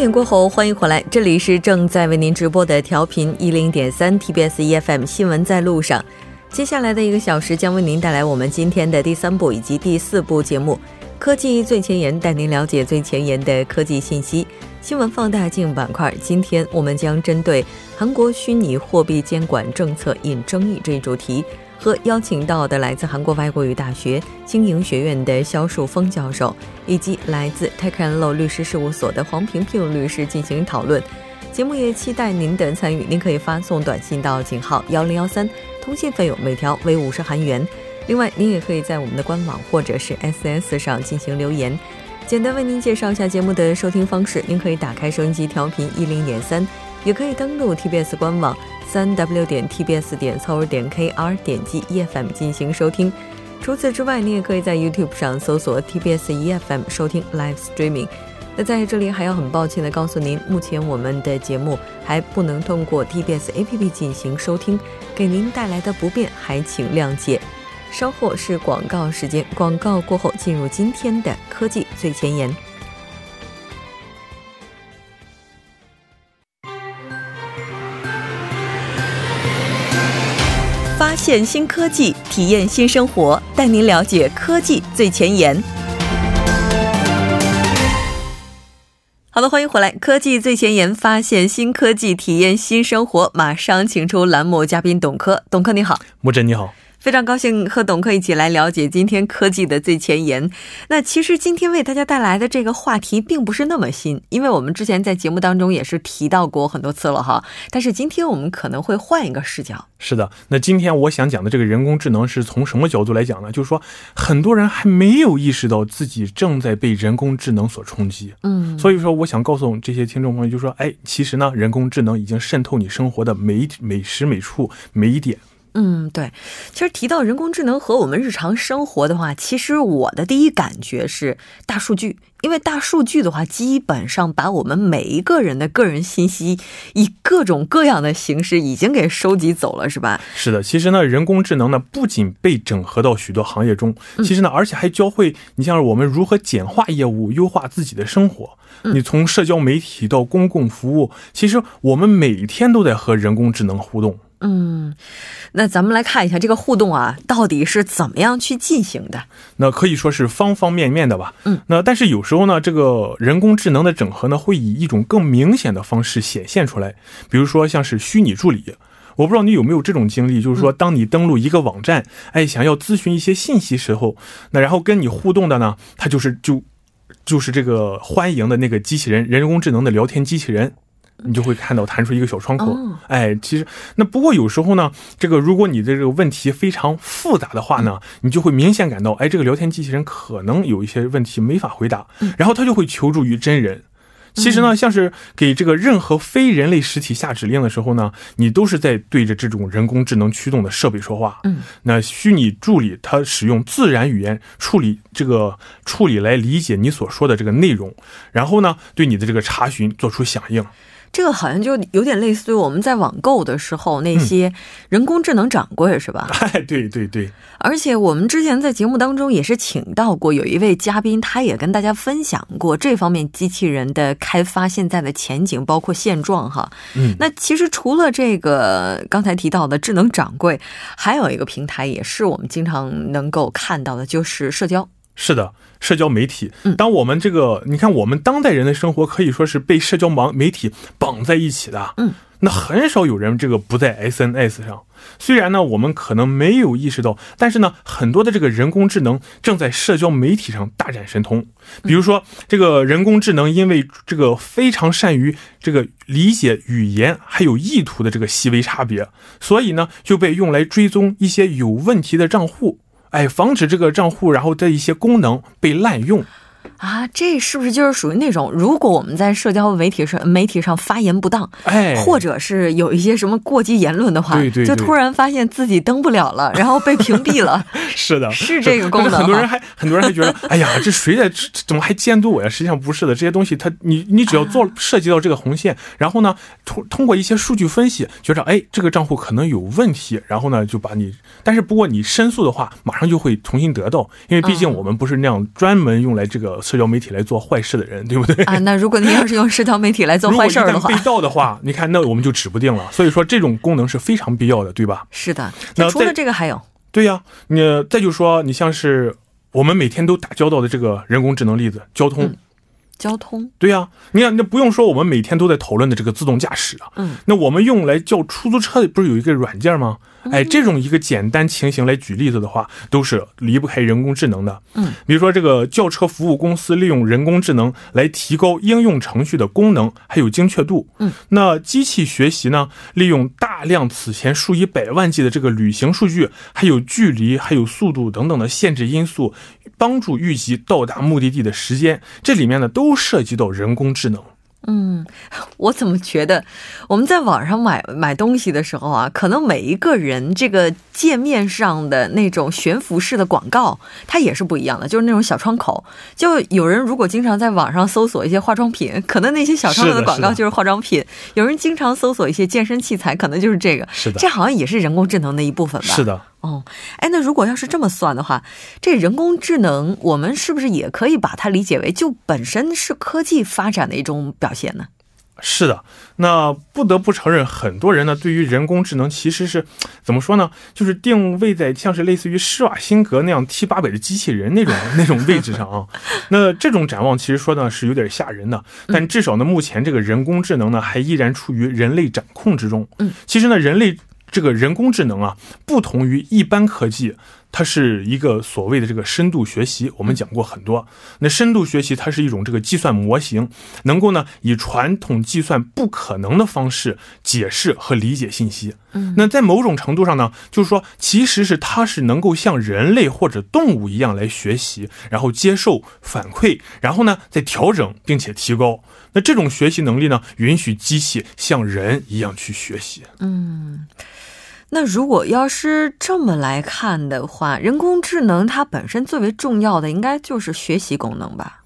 点过后，欢迎回来，这里是正在为您直播的调频一零点三 TBS EFM 新闻在路上。接下来的一个小时将为您带来我们今天的第三部以及第四部节目《科技最前沿》，带您了解最前沿的科技信息。新闻放大镜板块，今天我们将针对韩国虚拟货币监管政策引争议这一主题。和邀请到的来自韩国外国语大学经营学院的肖树峰教授，以及来自 Tech and Law 律师事务所的黄平平律师进行讨论。节目也期待您的参与，您可以发送短信到井号幺零幺三，通信费用每条为五十韩元。另外，您也可以在我们的官网或者是 S S 上进行留言。简单为您介绍一下节目的收听方式：您可以打开收音机调频一零点三，也可以登录 TBS 官网。三 w 点 tbs 点 c o r 点 kr 点击 efm 进行收听。除此之外，你也可以在 YouTube 上搜索 TBS EFM 收听 Live Streaming。那在这里还要很抱歉的告诉您，目前我们的节目还不能通过 TBS APP 进行收听，给您带来的不便还请谅解。稍后是广告时间，广告过后进入今天的科技最前沿。发现新科技，体验新生活，带您了解科技最前沿。好的，欢迎回来，科技最前沿，发现新科技，体验新生活。马上请出栏目嘉宾董科，董科你好，木真你好。非常高兴和董科一起来了解今天科技的最前沿。那其实今天为大家带来的这个话题并不是那么新，因为我们之前在节目当中也是提到过很多次了哈。但是今天我们可能会换一个视角。是的，那今天我想讲的这个人工智能是从什么角度来讲呢？就是说很多人还没有意识到自己正在被人工智能所冲击。嗯，所以说我想告诉这些听众朋友，就是说，哎，其实呢，人工智能已经渗透你生活的每每时每处每一点。嗯，对，其实提到人工智能和我们日常生活的话，其实我的第一感觉是大数据，因为大数据的话，基本上把我们每一个人的个人信息以各种各样的形式已经给收集走了，是吧？是的，其实呢，人工智能呢不仅被整合到许多行业中，其实呢，而且还教会你像我们如何简化业务、优化自己的生活。你从社交媒体到公共服务，其实我们每天都在和人工智能互动。嗯，那咱们来看一下这个互动啊，到底是怎么样去进行的？那可以说是方方面面的吧。嗯，那但是有时候呢，这个人工智能的整合呢，会以一种更明显的方式显现出来。比如说像是虚拟助理，我不知道你有没有这种经历，就是说当你登录一个网站，哎，想要咨询一些信息时候，那然后跟你互动的呢，它就是就就是这个欢迎的那个机器人，人工智能的聊天机器人。你就会看到弹出一个小窗口，哎，其实那不过有时候呢，这个如果你的这个问题非常复杂的话呢，你就会明显感到，哎，这个聊天机器人可能有一些问题没法回答，然后他就会求助于真人。其实呢，像是给这个任何非人类实体下指令的时候呢，你都是在对着这种人工智能驱动的设备说话。嗯，那虚拟助理它使用自然语言处理这个处理来理解你所说的这个内容，然后呢，对你的这个查询做出响应。这个好像就有点类似于我们在网购的时候那些人工智能掌柜，是吧？哎，对对对。而且我们之前在节目当中也是请到过有一位嘉宾，他也跟大家分享过这方面机器人的开发现在的前景，包括现状哈。嗯。那其实除了这个刚才提到的智能掌柜，还有一个平台也是我们经常能够看到的，就是社交。是的。社交媒体，当我们这个，你看，我们当代人的生活可以说是被社交网媒体绑在一起的。嗯，那很少有人这个不在 SNS 上。虽然呢，我们可能没有意识到，但是呢，很多的这个人工智能正在社交媒体上大展神通。比如说，这个人工智能因为这个非常善于这个理解语言还有意图的这个细微差别，所以呢，就被用来追踪一些有问题的账户。哎，防止这个账户然后的一些功能被滥用。啊，这是不是就是属于那种，如果我们在社交媒体上媒体上发言不当，哎，或者是有一些什么过激言论的话，对对，就突然发现自己登不了了，然后被屏蔽了。是的，是这个功能。很多人还很多人还觉得，哎呀，这谁在怎么还监督我呀？实际上不是的，这些东西它你你只要做涉及到这个红线，然后呢通通过一些数据分析，觉着哎这个账户可能有问题，然后呢就把你，但是不过你申诉的话，马上就会重新得到，因为毕竟我们不是那样专门用来这个。个社交媒体来做坏事的人，对不对？啊，那如果您要是用社交媒体来做 坏事的话，被盗的话，你看那我们就指不定了。所以说这种功能是非常必要的，对吧？是的。那除了这个还有？对呀，你再就说你像是我们每天都打交道的这个人工智能例子，交通。交通对呀，你看那不用说，我们每天都在讨论的这个自动驾驶啊，嗯，那我们用来叫出租车的不是有一个软件吗？哎，这种一个简单情形来举例子的话，都是离不开人工智能的。嗯，比如说这个轿车服务公司利用人工智能来提高应用程序的功能还有精确度。嗯，那机器学习呢，利用大量此前数以百万计的这个旅行数据，还有距离、还有速度等等的限制因素，帮助预计到达目的地的时间。这里面呢，都涉及到人工智能。嗯，我怎么觉得我们在网上买买东西的时候啊，可能每一个人这个界面上的那种悬浮式的广告，它也是不一样的，就是那种小窗口。就有人如果经常在网上搜索一些化妆品，可能那些小窗口的广告就是化妆品；有人经常搜索一些健身器材，可能就是这个。是的，这好像也是人工智能的一部分吧？是的。哦，哎，那如果要是这么算的话，这人工智能我们是不是也可以把它理解为就本身是科技发展的一种表现呢？是的，那不得不承认，很多人呢对于人工智能其实是怎么说呢？就是定位在像是类似于施瓦辛格那样 T 八百的机器人那种 那种位置上啊。那这种展望其实说呢是有点吓人的，但至少呢目前这个人工智能呢还依然处于人类掌控之中。嗯，其实呢人类。这个人工智能啊，不同于一般科技，它是一个所谓的这个深度学习。我们讲过很多，那深度学习它是一种这个计算模型，能够呢以传统计算不可能的方式解释和理解信息。嗯，那在某种程度上呢，就是说，其实是它是能够像人类或者动物一样来学习，然后接受反馈，然后呢再调整并且提高。那这种学习能力呢，允许机器像人一样去学习。嗯。那如果要是这么来看的话，人工智能它本身最为重要的应该就是学习功能吧？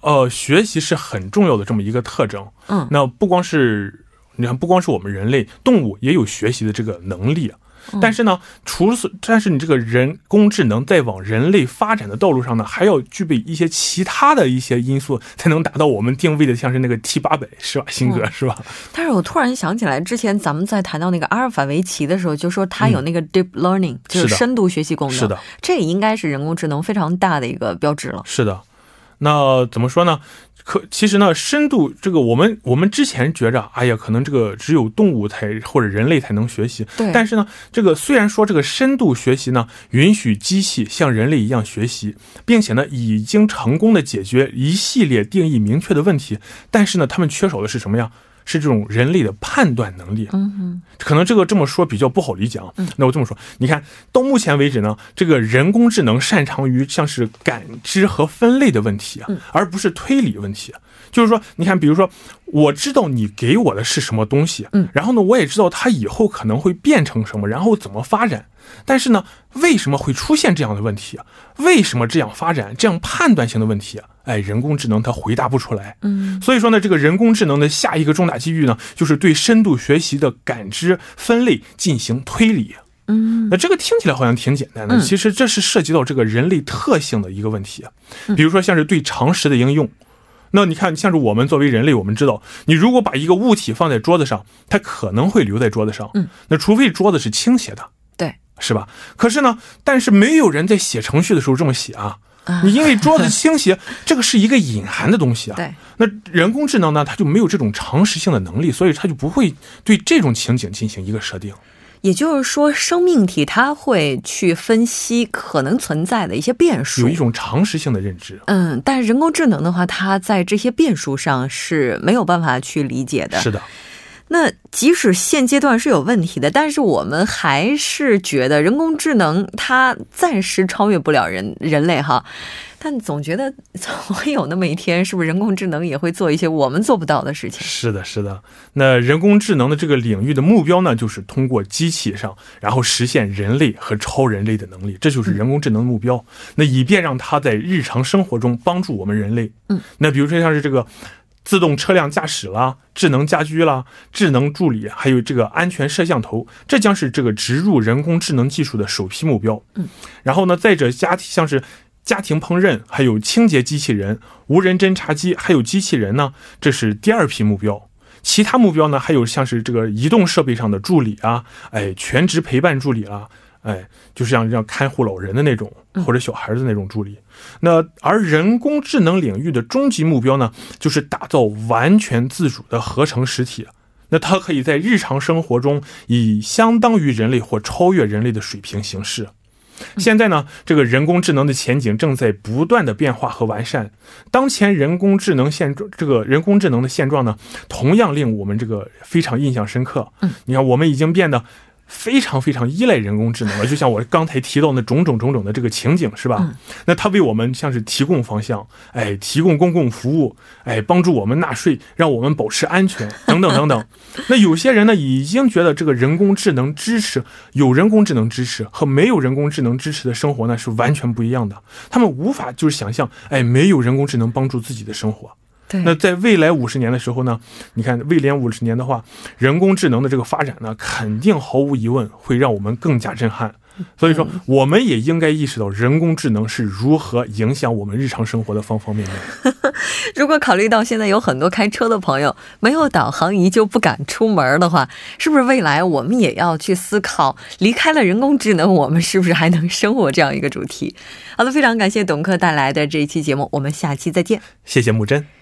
呃，学习是很重要的这么一个特征。嗯，那不光是你看，不光是我们人类，动物也有学习的这个能力啊。但是呢，除此，但是你这个人工智能在往人类发展的道路上呢，还要具备一些其他的一些因素，才能达到我们定位的像是那个 T 八百施瓦辛格，是吧？但是我突然想起来，之前咱们在谈到那个阿尔法围棋的时候，就说它有那个 deep learning，就是深度学习功能。是的，这也应该是人工智能非常大的一个标志了。是的，那怎么说呢？可其实呢，深度这个我们我们之前觉着，哎呀，可能这个只有动物才或者人类才能学习。对。但是呢，这个虽然说这个深度学习呢，允许机器像人类一样学习，并且呢，已经成功的解决一系列定义明确的问题，但是呢，他们缺少的是什么呀？是这种人类的判断能力，可能这个这么说比较不好理解啊。那我这么说，你看到目前为止呢，这个人工智能擅长于像是感知和分类的问题啊，而不是推理问题。就是说，你看，比如说，我知道你给我的是什么东西，嗯，然后呢，我也知道它以后可能会变成什么，然后怎么发展。但是呢，为什么会出现这样的问题？为什么这样发展？这样判断性的问题？哎，人工智能它回答不出来。嗯，所以说呢，这个人工智能的下一个重大机遇呢，就是对深度学习的感知分类进行推理。嗯，那这个听起来好像挺简单的，其实这是涉及到这个人类特性的一个问题。比如说像是对常识的应用。那你看，像是我们作为人类，我们知道，你如果把一个物体放在桌子上，它可能会留在桌子上。嗯，那除非桌子是倾斜的。对，是吧？可是呢，但是没有人在写程序的时候这么写啊。你因为桌子倾斜，这个是一个隐含的东西啊。对。那人工智能呢，它就没有这种常识性的能力，所以它就不会对这种情景进行一个设定。也就是说，生命体它会去分析可能存在的一些变数，有一种常识性的认知。嗯，但人工智能的话，它在这些变数上是没有办法去理解的。是的。那即使现阶段是有问题的，但是我们还是觉得人工智能它暂时超越不了人人类哈。但总觉得 总会有那么一天，是不是人工智能也会做一些我们做不到的事情？是的，是的。那人工智能的这个领域的目标呢，就是通过机器上，然后实现人类和超人类的能力，这就是人工智能的目标。那以便让它在日常生活中帮助我们人类。嗯，那比如说像是这个。自动车辆驾驶啦，智能家居啦，智能助理，还有这个安全摄像头，这将是这个植入人工智能技术的首批目标。嗯，然后呢，再者加像是家庭烹饪，还有清洁机器人、无人侦察机，还有机器人呢，这是第二批目标。其他目标呢，还有像是这个移动设备上的助理啊，哎，全职陪伴助理啊，哎，就是像像看护老人的那种，或者小孩的那种助理。那而人工智能领域的终极目标呢，就是打造完全自主的合成实体。那它可以在日常生活中以相当于人类或超越人类的水平行事。现在呢，这个人工智能的前景正在不断的变化和完善。当前人工智能现状，这个人工智能的现状呢，同样令我们这个非常印象深刻。嗯，你看，我们已经变得。非常非常依赖人工智能了，就像我刚才提到的种种种种的这个情景，是吧？那它为我们像是提供方向，哎，提供公共服务，哎，帮助我们纳税，让我们保持安全，等等等等。那有些人呢，已经觉得这个人工智能支持有人工智能支持和没有人工智能支持的生活呢是完全不一样的。他们无法就是想象，哎，没有人工智能帮助自己的生活。那在未来五十年的时候呢？你看，未来五十年的话，人工智能的这个发展呢，肯定毫无疑问会让我们更加震撼。所以说，我们也应该意识到人工智能是如何影响我们日常生活的方方面面。如果考虑到现在有很多开车的朋友没有导航仪就不敢出门的话，是不是未来我们也要去思考，离开了人工智能，我们是不是还能生活这样一个主题？好的，非常感谢董克带来的这一期节目，我们下期再见。谢谢木真。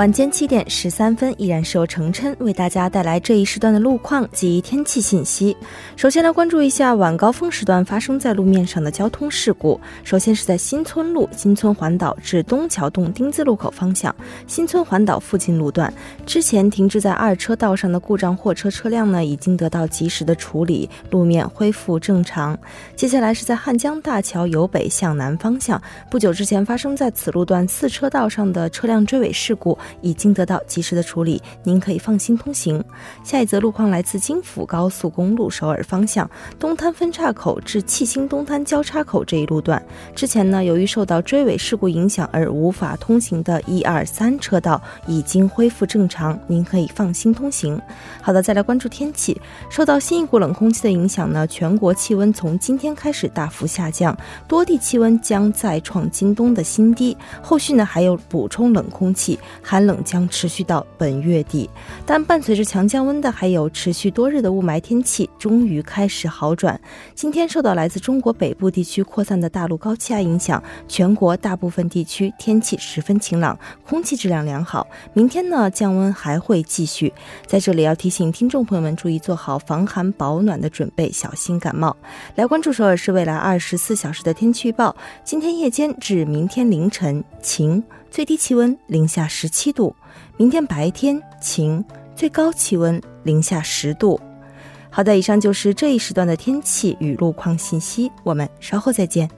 晚间七点十三分，依然是由程琛为大家带来这一时段的路况及天气信息。首先来关注一下晚高峰时段发生在路面上的交通事故。首先是在新村路新村环岛至东桥洞丁字路口方向，新村环岛附近路段，之前停滞在二车道上的故障货车车辆呢，已经得到及时的处理，路面恢复正常。接下来是在汉江大桥由北向南方向，不久之前发生在此路段四车道上的车辆追尾事故。已经得到及时的处理，您可以放心通行。下一则路况来自京釜高速公路首尔方向东滩分岔口至庆兴东滩交叉口这一路段，之前呢由于受到追尾事故影响而无法通行的一二三车道已经恢复正常，您可以放心通行。好的，再来关注天气，受到新一股冷空气的影响呢，全国气温从今天开始大幅下降，多地气温将再创今冬的新低。后续呢还有补充冷空气，寒。冷将持续到本月底，但伴随着强降温的还有持续多日的雾霾天气，终于开始好转。今天受到来自中国北部地区扩散的大陆高气压影响，全国大部分地区天气十分晴朗，空气质量良好。明天呢，降温还会继续。在这里要提醒听众朋友们注意做好防寒保暖的准备，小心感冒。来关注首尔市未来二十四小时的天气预报：今天夜间至明天凌晨晴。最低气温零下十七度，明天白天晴，最高气温零下十度。好的，以上就是这一时段的天气与路况信息，我们稍后再见。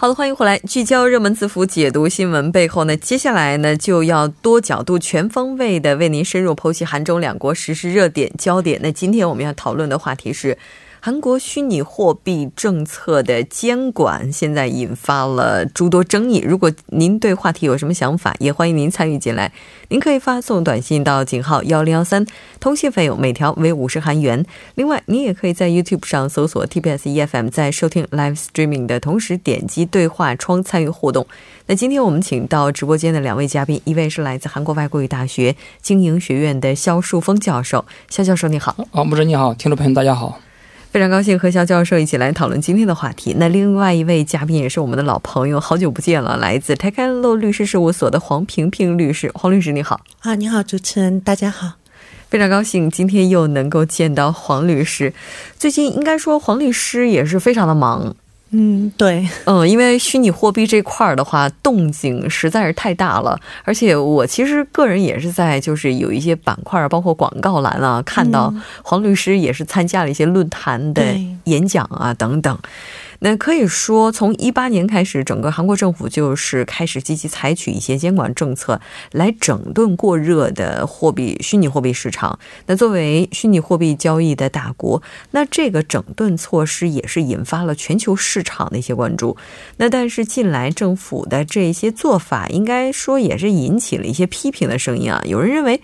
好的，欢迎回来，聚焦热门字符，解读新闻背后呢。接下来呢，就要多角度、全方位的为您深入剖析韩中两国实时热点焦点。那今天我们要讨论的话题是。韩国虚拟货币政策的监管现在引发了诸多争议。如果您对话题有什么想法，也欢迎您参与进来。您可以发送短信到井号幺零幺三，通信费用每条为五十韩元。另外，您也可以在 YouTube 上搜索 TBS EFM，在收听 Live Streaming 的同时点击对话窗参与互动。那今天我们请到直播间的两位嘉宾，一位是来自韩国外国语大学经营学院的肖树峰教授，肖教授你好。啊，木真你好，听众朋友大家好。非常高兴和肖教授一起来讨论今天的话题。那另外一位嘉宾也是我们的老朋友，好久不见了，来自泰开路律师事务所的黄平平律师。黄律师你好，啊，你好，主持人，大家好，非常高兴今天又能够见到黄律师。最近应该说黄律师也是非常的忙。嗯，对，嗯，因为虚拟货币这块儿的话，动静实在是太大了，而且我其实个人也是在就是有一些板块，包括广告栏啊，看到黄律师也是参加了一些论坛的演讲啊等等。那可以说，从一八年开始，整个韩国政府就是开始积极采取一些监管政策，来整顿过热的货币虚拟货币市场。那作为虚拟货币交易的大国，那这个整顿措施也是引发了全球市场的一些关注。那但是近来政府的这些做法，应该说也是引起了一些批评的声音啊。有人认为。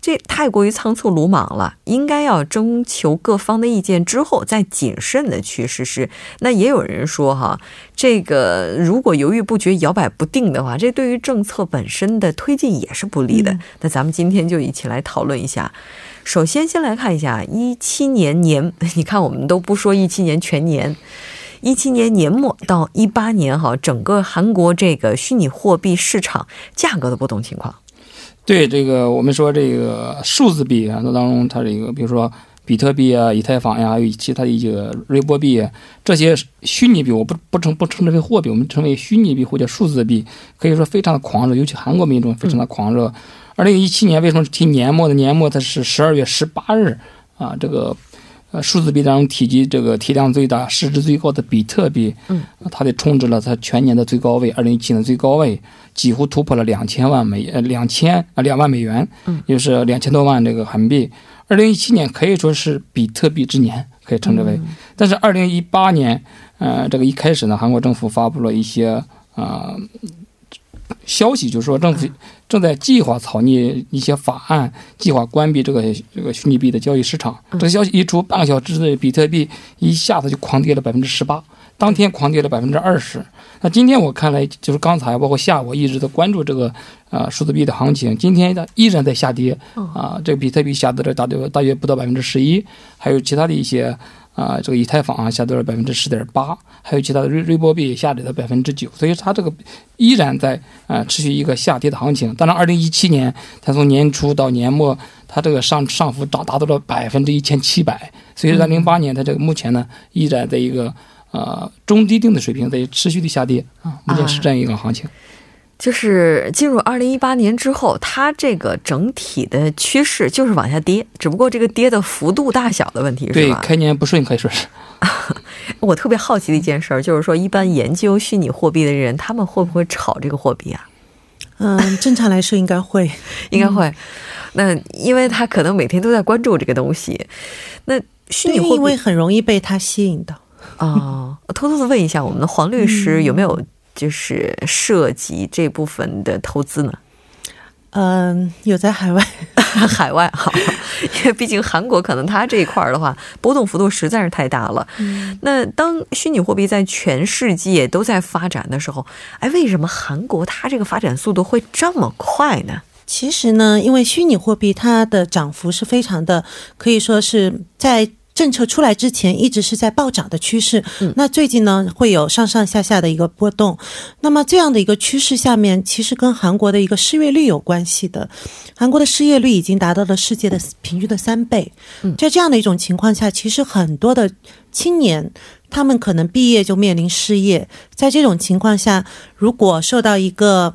这太过于仓促鲁莽了，应该要征求各方的意见之后再谨慎的去实施。那也有人说哈，这个如果犹豫不决、摇摆不定的话，这对于政策本身的推进也是不利的。那咱们今天就一起来讨论一下。首先，先来看一下一七年年，你看我们都不说一七年全年，一七年年末到一八年哈，整个韩国这个虚拟货币市场价格的波动情况。对这个，我们说这个数字币啊，那当中它这个，比如说比特币啊、以太坊呀，还有其他的一些瑞波币这些虚拟币，我不不称不称之为货币，我们称为虚拟币或者数字币，可以说非常的狂热，尤其韩国民众非常的狂热。二零一七年为什么提年末的年末？它是十二月十八日啊，这个。呃，数字币当中体积这个体量最大、市值最高的比特币，嗯，它的充值了它全年的最高位，二零一七年最高位几乎突破了两千万美呃两千啊两万美元，嗯，也就是两千多万这个韩币。二零一七年可以说是比特币之年，可以称之为。但是二零一八年，呃，这个一开始呢，韩国政府发布了一些啊。消息就是说，政府正在计划草拟一些法案，计划关闭这个这个虚拟币的交易市场。这个消息一出，半个小时之内，比特币一下子就狂跌了百分之十八，当天狂跌了百分之二十。那今天我看来，就是刚才包括下午一直在关注这个啊数字币的行情，今天它依然在下跌啊，这个比特币下跌了大约大约不到百分之十一，还有其他的一些。啊，这个以太坊啊下跌了百分之十点八，还有其他的瑞瑞波币下跌了百分之九，所以它这个依然在啊持续一个下跌的行情。当然，二零一七年它从年初到年末，它这个上上浮涨达到了百分之一千七百，所以在零八年它这个目前呢依然在一个呃中低定的水平，在持续的下跌啊，目前是这样一个行情。就是进入二零一八年之后，它这个整体的趋势就是往下跌，只不过这个跌的幅度大小的问题，是吧？对，开年不顺可以说是。我特别好奇的一件事就是说，一般研究虚拟货币的人，他们会不会炒这个货币啊？嗯，正常来说应该会，应该会。那因为他可能每天都在关注这个东西，那虚拟货币很容易被他吸引到。哦，偷偷的问一下，我们的黄律师有没有？就是涉及这部分的投资呢，嗯，有在海外，海外好，因为毕竟韩国可能它这一块儿的话，波动幅度实在是太大了。那当虚拟货币在全世界都在发展的时候，哎，为什么韩国它这个发展速度会这么快呢？其实呢，因为虚拟货币它的涨幅是非常的，可以说是在。政策出来之前一直是在暴涨的趋势，那最近呢会有上上下下的一个波动。那么这样的一个趋势下面，其实跟韩国的一个失业率有关系的。韩国的失业率已经达到了世界的平均的三倍。在这样的一种情况下，其实很多的青年他们可能毕业就面临失业。在这种情况下，如果受到一个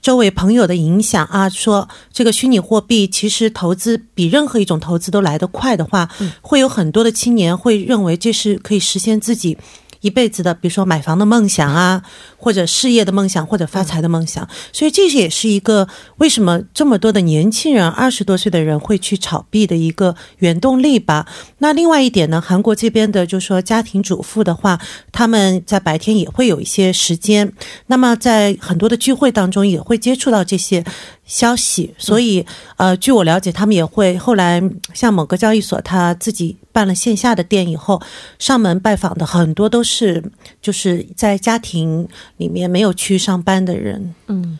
周围朋友的影响啊，说这个虚拟货币其实投资比任何一种投资都来得快的话，会有很多的青年会认为这是可以实现自己。一辈子的，比如说买房的梦想啊，或者事业的梦想，或者发财的梦想，所以这也是一个为什么这么多的年轻人，二十多岁的人会去炒币的一个原动力吧。那另外一点呢，韩国这边的，就说家庭主妇的话，他们在白天也会有一些时间，那么在很多的聚会当中也会接触到这些。消息，所以呃，据我了解，他们也会后来像某个交易所，他自己办了线下的店以后，上门拜访的很多都是就是在家庭里面没有去上班的人。嗯，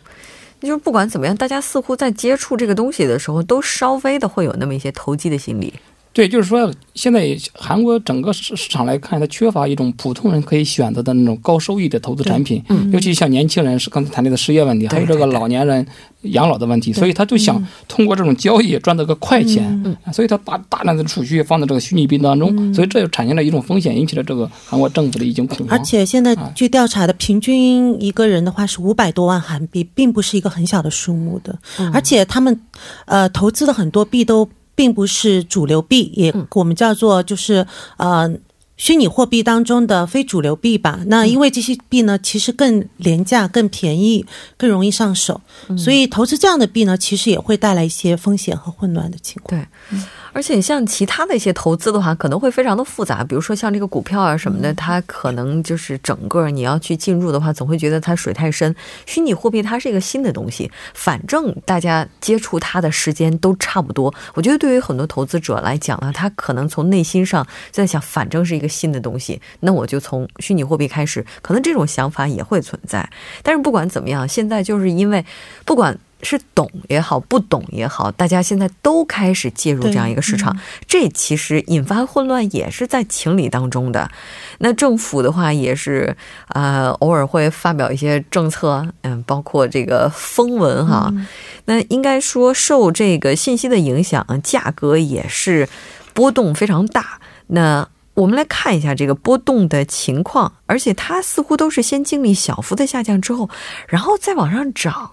就是不管怎么样，大家似乎在接触这个东西的时候，都稍微的会有那么一些投机的心理。对，就是说，现在韩国整个市市场来看，它缺乏一种普通人可以选择的那种高收益的投资产品，嗯。尤其像年轻人是刚才谈到的失业问题，还有这个老年人养老的问题，所以他就想通过这种交易赚到个快钱，嗯所以他把大量的储蓄放在这个虚拟币当中，所以这就产生了一种风险，引起了这个韩国政府的一种恐慌。而且现在啊。据调查的，平均一个人的话是五百多万韩币，并不是一个很小的数目的。而且他们呃投资的很多币都并不是主流币，也我们叫做就是呃。虚拟货币当中的非主流币吧，那因为这些币呢，其实更廉价、更便宜、更容易上手，所以投资这样的币呢，其实也会带来一些风险和混乱的情况。对，而且像其他的一些投资的话，可能会非常的复杂。比如说像这个股票啊什么的，它可能就是整个你要去进入的话，总会觉得它水太深。虚拟货币它是一个新的东西，反正大家接触它的时间都差不多。我觉得对于很多投资者来讲呢，他可能从内心上在想，反正是一个新的东西，那我就从虚拟货币开始，可能这种想法也会存在。但是不管怎么样，现在就是因为不管。是懂也好，不懂也好，大家现在都开始介入这样一个市场，这其实引发混乱也是在情理当中的。那政府的话也是，呃，偶尔会发表一些政策，嗯，包括这个风文哈。那应该说受这个信息的影响，价格也是波动非常大。那我们来看一下这个波动的情况，而且它似乎都是先经历小幅的下降之后，然后再往上涨。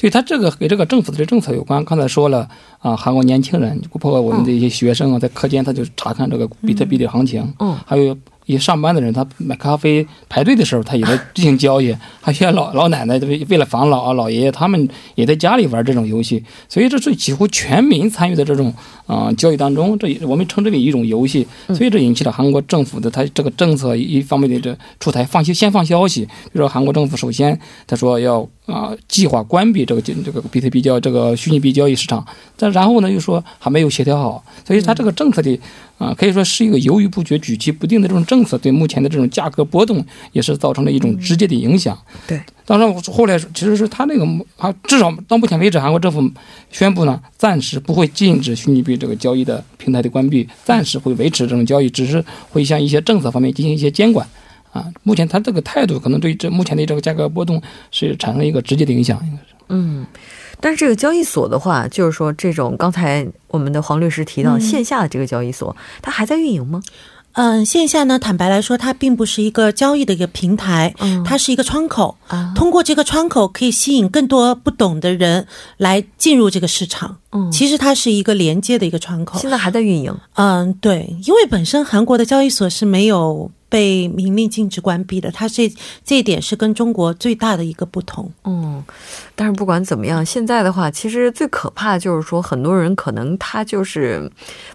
对他这个给这个政府的这政策有关。刚才说了啊，韩国年轻人，包括我们的一些学生啊，在课间他就查看这个比特币的行情，嗯，还有一些上班的人，他买咖啡排队的时候，他也在进行交易。还有些老 老奶奶为为了防老啊，老爷爷他们也在家里玩这种游戏，所以这是几乎全民参与的这种啊、呃交易当中，这也我们称之为一种游戏。所以这引起了韩国政府的他这个政策一方面的这出台放先放消息，比如说韩国政府首先他说要啊、计划关闭这个这个比特币交这个虚拟币交易市场，但然后呢又说还没有协调好，所以他这个政策的啊、可以说是一个犹豫不决、举棋不定的这种政策，对目前的这种价格波动也是造成了一种直接的影响。对，当然后来其实是他那个啊，至少到目前为止，韩国政府宣布呢，暂时不会禁止虚拟币这个交易的平台的关闭，暂时会维持这种交易，只是会向一些政策方面进行一些监管。啊，目前他这个态度可能对这目前的这个价格波动是产生一个直接的影响，应该是。嗯，但是这个交易所的话，就是说这种刚才我们的黄律师提到嗯线下的这个交易所，它还在运营吗？嗯，线下呢，坦白来说，它并不是一个交易的一个平台，嗯它是一个窗口。啊，通过这个窗口，可以吸引更多不懂的人来进入这个市场。嗯，其实它是一个连接的一个窗口。现在还在运营。嗯，对，因为本身韩国的交易所是没有被明令禁止关闭的，它这这一点是跟中国最大的一个不同。嗯，但是不管怎么样，现在的话，其实最可怕的就是说，很多人可能他就是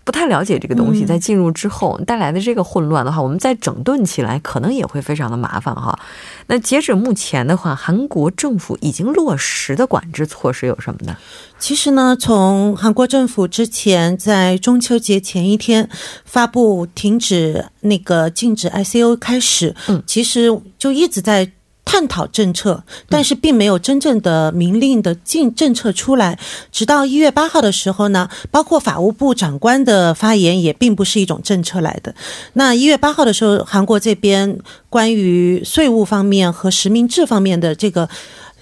不太了解这个东西，嗯在进入之后带来的这个混乱的话，我们再整顿起来，可能也会非常的麻烦哈。那截止目前的话，韩国政府已经落实的管制措施有什么呢？其实呢，从韩国政府之前在中秋节前一天发布停止那个禁止 ICO 开始，嗯其实就一直在。探讨政策，但是并没有真正的明令的禁政策出来。直到一月八号的时候呢，包括法务部长官的发言也并不是一种政策来的。那一月八号的时候，韩国这边关于税务方面和实名制方面的这个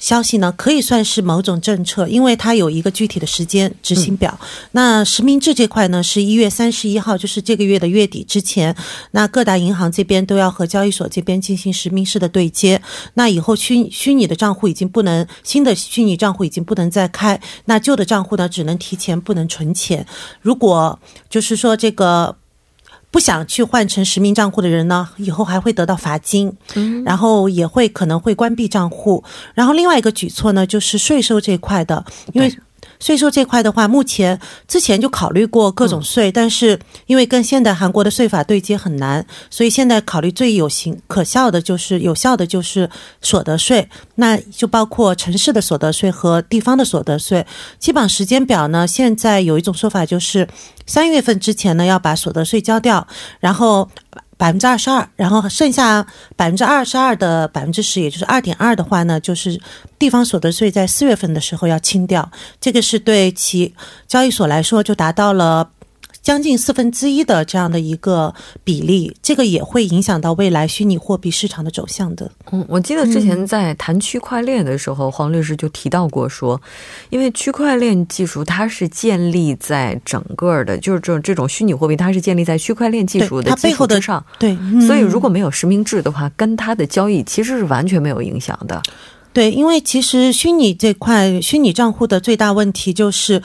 消息呢，可以算是某种政策，因为它有一个具体的时间执行表。那实名制这块呢，是一月三十一号，就是这个月的月底之前，那各大银行这边都要和交易所这边进行实名式的对接。那以后虚虚拟的账户已经不能，新的虚拟账户已经不能再开，那旧的账户呢，只能提前不能存钱。如果就是说这个。不想去换成实名账户的人呢，以后还会得到罚金，然后也会可能会关闭账户。然后另外一个举措呢，就是税收这块的，因为税收这块的话，目前之前就考虑过各种税，但是因为跟现在韩国的税法对接很难，所以现在考虑最有形可效的就是有效的就是所得税，那就包括城市的所得税和地方的所得税。基本上时间表呢，现在有一种说法就是三月份之前呢要把所得税交掉，然后。百分之二十二，然后剩下百分之二十二的百分之十，也就是二点二的话呢，就是地方所得税在四月份的时候要清掉。这个是对其交易所来说就达到了将近四分之一的这样的一个比例，这个也会影响到未来虚拟货币市场的走向的。嗯，我记得之前在谈区块链的时候，黄律师就提到过说，因为区块链技术它是建立在整个的，就是这这种虚拟货币，它是建立在区块链技术的基础之上，对，所以如果没有实名制的话，跟它的交易其实是完全没有影响的。对，因为其实虚拟这块虚拟账户的最大问题就是，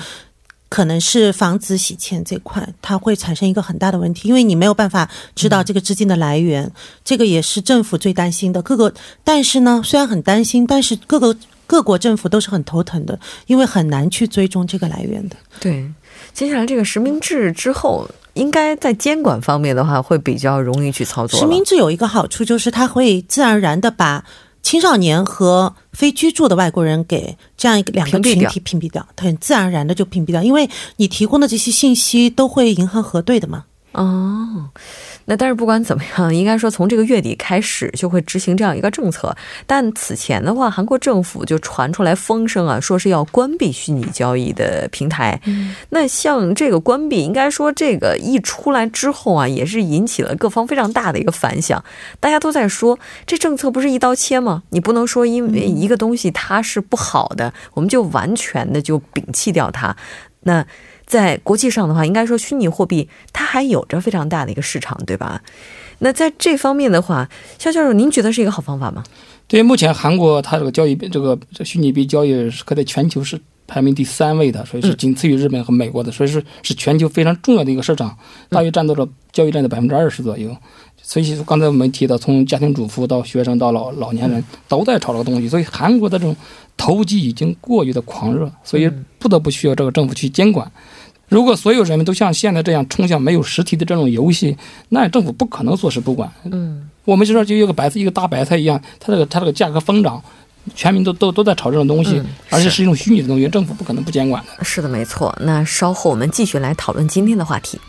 可能是防止洗钱这块，它会产生一个很大的问题，因为你没有办法知道这个资金的来源，这个也是政府最担心的。各个，但是呢，虽然很担心，但是各个各国政府都是很头疼的，因为很难去追踪这个来源的。对，接下来这个实名制之后，应该在监管方面的话，会比较容易去操作。实名制有一个好处，就是它会自然而然的把。青少年和非居住的外国人给这样一个两个群体屏蔽掉，很自然而然的就屏蔽掉，因为你提供的这些信息都会银行核对的嘛。哦。那但是不管怎么样，应该说从这个月底开始就会执行这样一个政策。但此前的话，韩国政府就传出来风声啊，说是要关闭虚拟交易的平台。那像这个关闭，应该说这个一出来之后啊，也是引起了各方非常大的一个反响。大家都在说，这政策不是一刀切吗？你不能说因为一个东西它是不好的，我们就完全的就摒弃掉它。那。在国际上的话，应该说虚拟货币它还有着非常大的一个市场，对吧？那在这方面的话，肖教授，您觉得是一个好方法吗？对，目前韩国它这个交易这个这虚拟币交易是可在全球是排名第三位的，所以是仅次于日本和美国的，所以是是全球非常重要的一个市场，大约占到了交易占的百分之二十左右。所以刚才我们提到，从家庭主妇到学生到老老年人都在炒这个东西，所以韩国的这种投机已经过于的狂热，所以不得不需要这个政府去监管。如果所有人民都像现在这样冲向没有实体的这种游戏，那政府不可能坐视不管。嗯，我们就说就一个白菜，一个大白菜一样，它这个它这个价格疯涨，全民都都都在炒这种东西，而且是一种虚拟的东西，政府不可能不监管的。是的，没错。那稍后我们继续来讨论今天的话题。